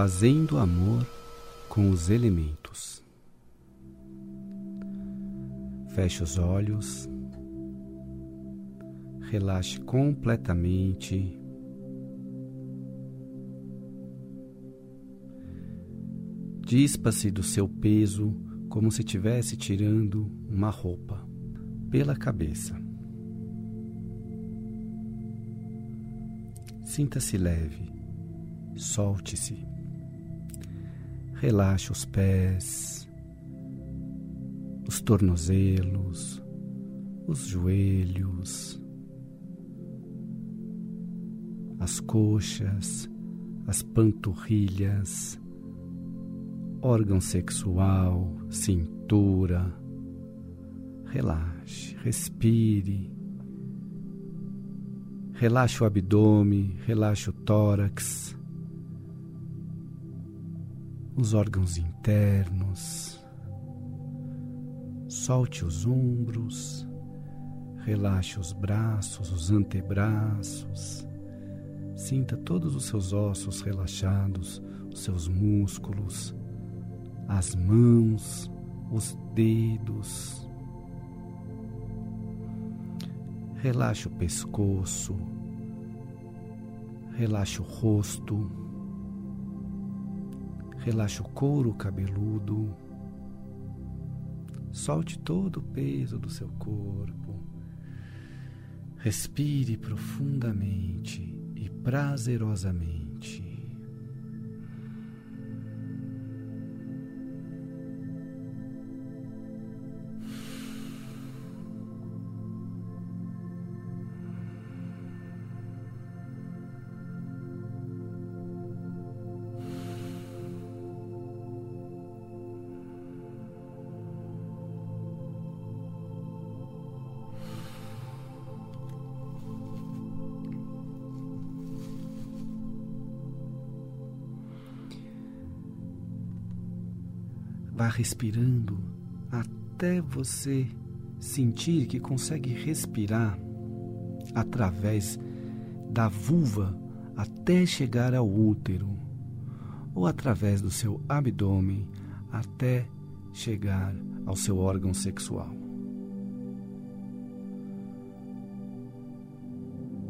fazendo amor com os elementos. Feche os olhos, relaxe completamente. Dispa-se do seu peso como se estivesse tirando uma roupa pela cabeça. Sinta-se leve, solte-se. Relaxe os pés, os tornozelos, os joelhos, as coxas, as panturrilhas, órgão sexual, cintura. Relaxe, respire. Relaxe o abdômen, relaxe o tórax, os órgãos internos. Solte os ombros, relaxe os braços, os antebraços. Sinta todos os seus ossos relaxados, os seus músculos, as mãos, os dedos. Relaxe o pescoço, relaxe o rosto, relaxe o couro cabeludo. Solte todo o peso do seu corpo. Respire profundamente e prazerosamente. Respirando até você sentir que consegue respirar através da vulva até chegar ao útero, ou através do seu abdômen até chegar ao seu órgão sexual.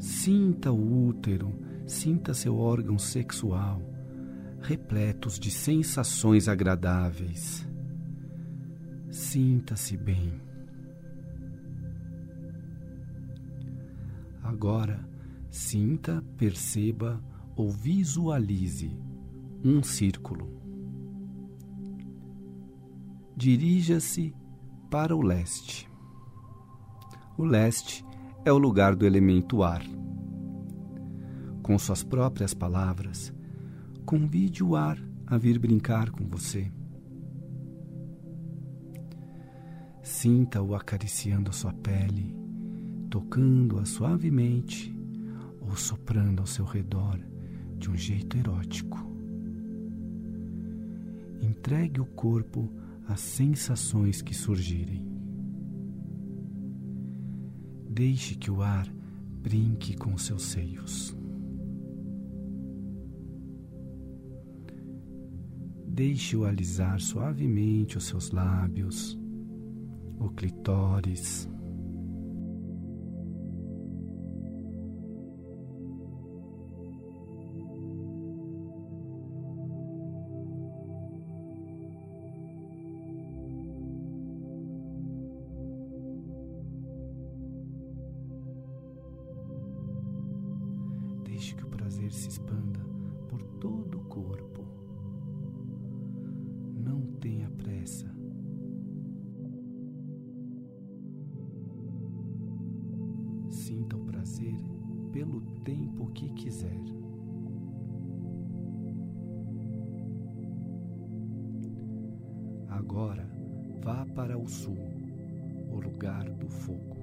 Sinta o útero, sinta seu órgão sexual repletos de sensações agradáveis. Sinta-se bem. Agora, sinta, perceba ou visualize um círculo. Dirija-se para o leste. O leste é o lugar do elemento ar. Com suas próprias palavras, convide o ar a vir brincar com você. Sinta-o acariciando sua pele, tocando-a suavemente ou soprando ao seu redor de um jeito erótico. Entregue o corpo às sensações que surgirem. Deixe que o ar brinque com seus seios. Deixe-o alisar suavemente os seus lábios, o clitóris. Sinta o prazer pelo tempo que quiser. Agora vá para o sul, o lugar do fogo.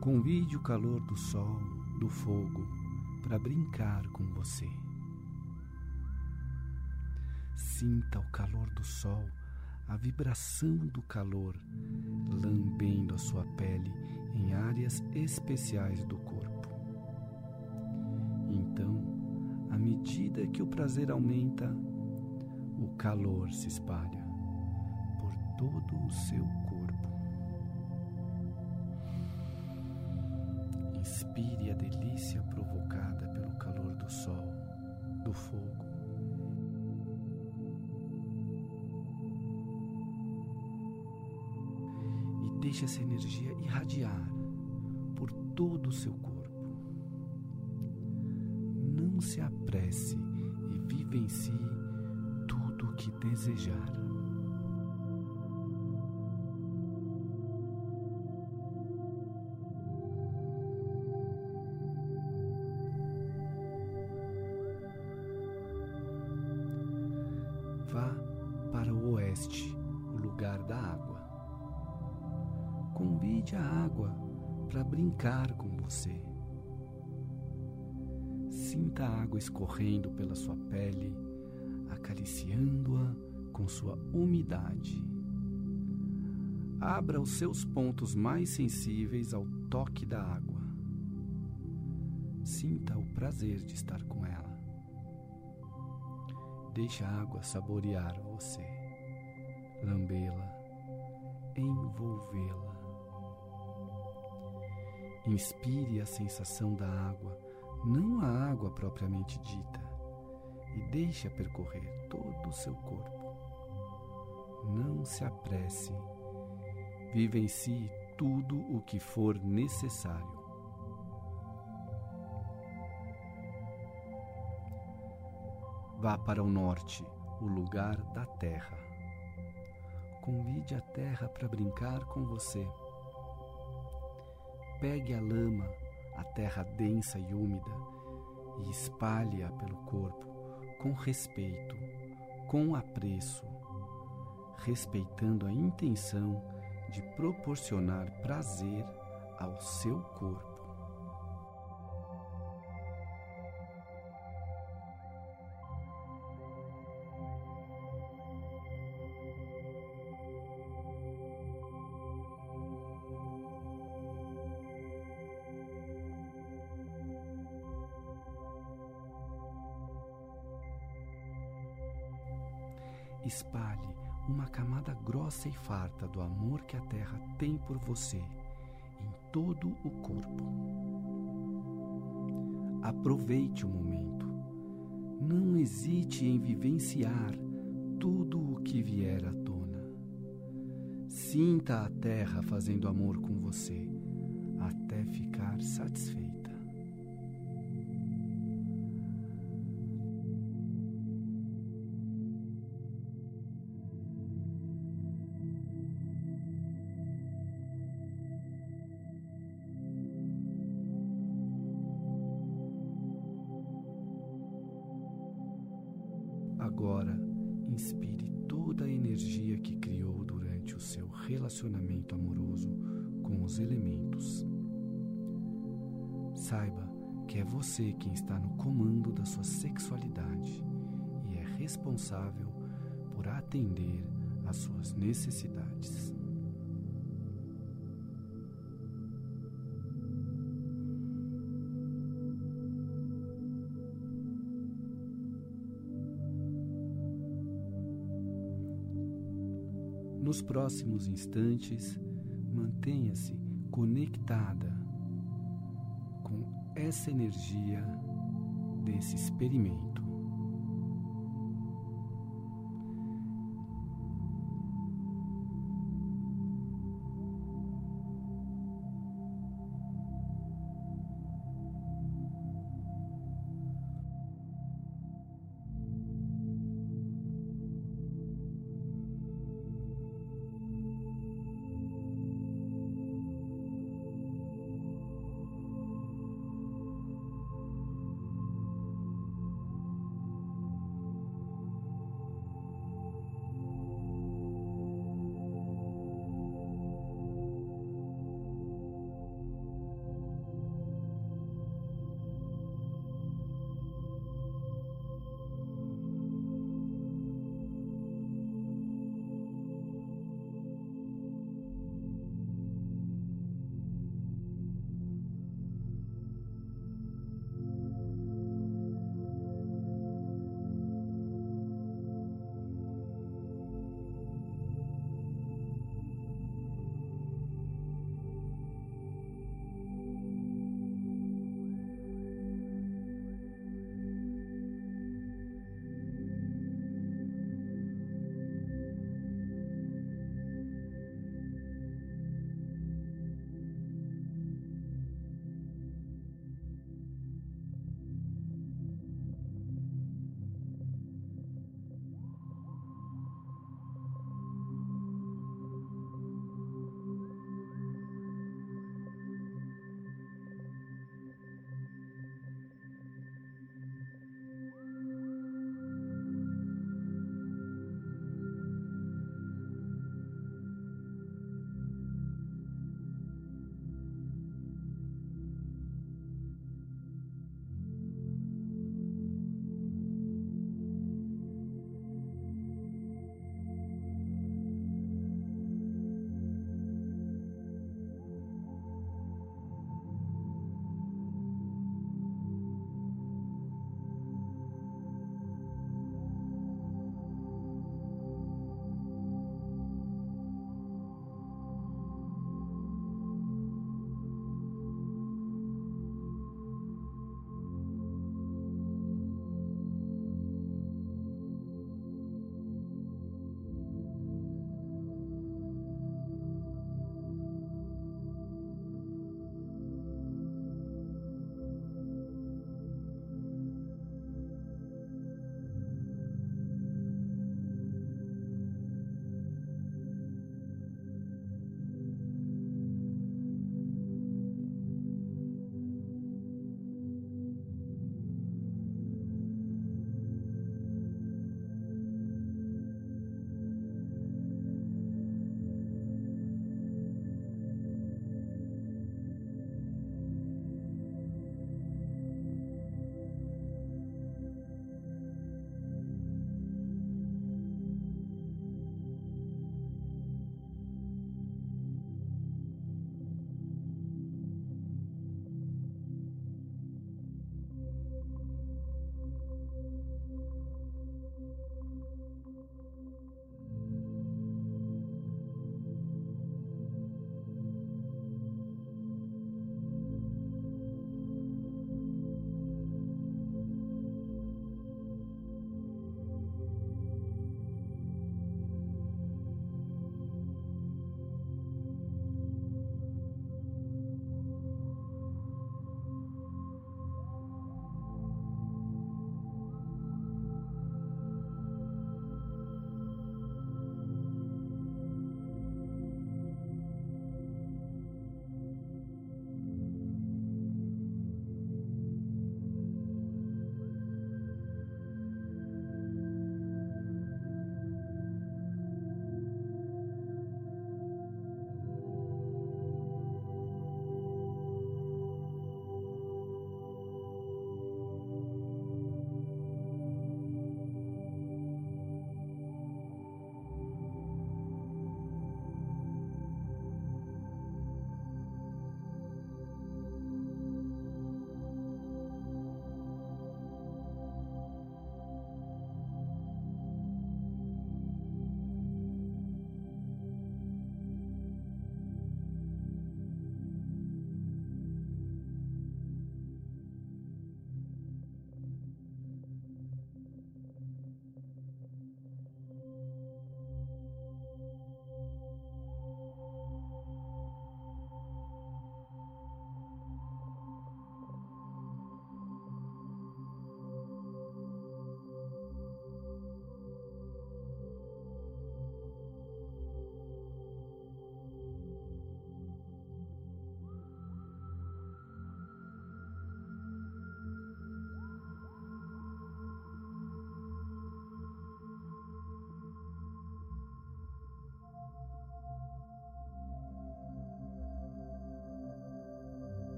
Convide o calor do sol, do fogo, para brincar com você. Sinta o calor do sol, a vibração do calor, lambendo a sua pele em áreas especiais do corpo. Então, à medida que o prazer aumenta, o calor se espalha por todo o seu corpo. Inspire a delícia provocada pelo calor do sol, do fogo. Deixe essa energia irradiar por todo o seu corpo. Não se apresse e vivencie tudo o que desejar. Vá para o oeste, o lugar da água. Convide a água para brincar com você. Sinta a água escorrendo pela sua pele acariciando-a com sua umidade. Abra os seus pontos mais sensíveis ao toque da água. Sinta o prazer de estar com ela. Deixe a água saborear você, lambê-la, envolvê-la. Inspire a sensação da água, não a água propriamente dita e deixe-a percorrer todo o seu corpo. Não se apresse. Vivencie tudo o que for necessário. Vá para o norte, o lugar da terra. Convide a terra para brincar com você. Pegue a lama, a terra densa e úmida, e espalhe-a pelo corpo com respeito, com apreço, respeitando a intenção de proporcionar prazer ao seu corpo. Espalhe uma camada grossa e farta do amor que a terra tem por você em todo o corpo. Aproveite o momento. Não hesite em vivenciar tudo o que vier à tona. Sinta a terra fazendo amor com você até ficar satisfeita. Agora, inspire toda a energia que criou durante o seu relacionamento amoroso com os elementos. Saiba que é você quem está no comando da sua sexualidade e é responsável por atender às suas necessidades. Nos próximos instantes, mantenha-se conectada com essa energia desse experimento.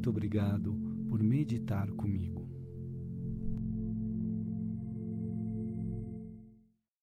Muito obrigado por meditar comigo.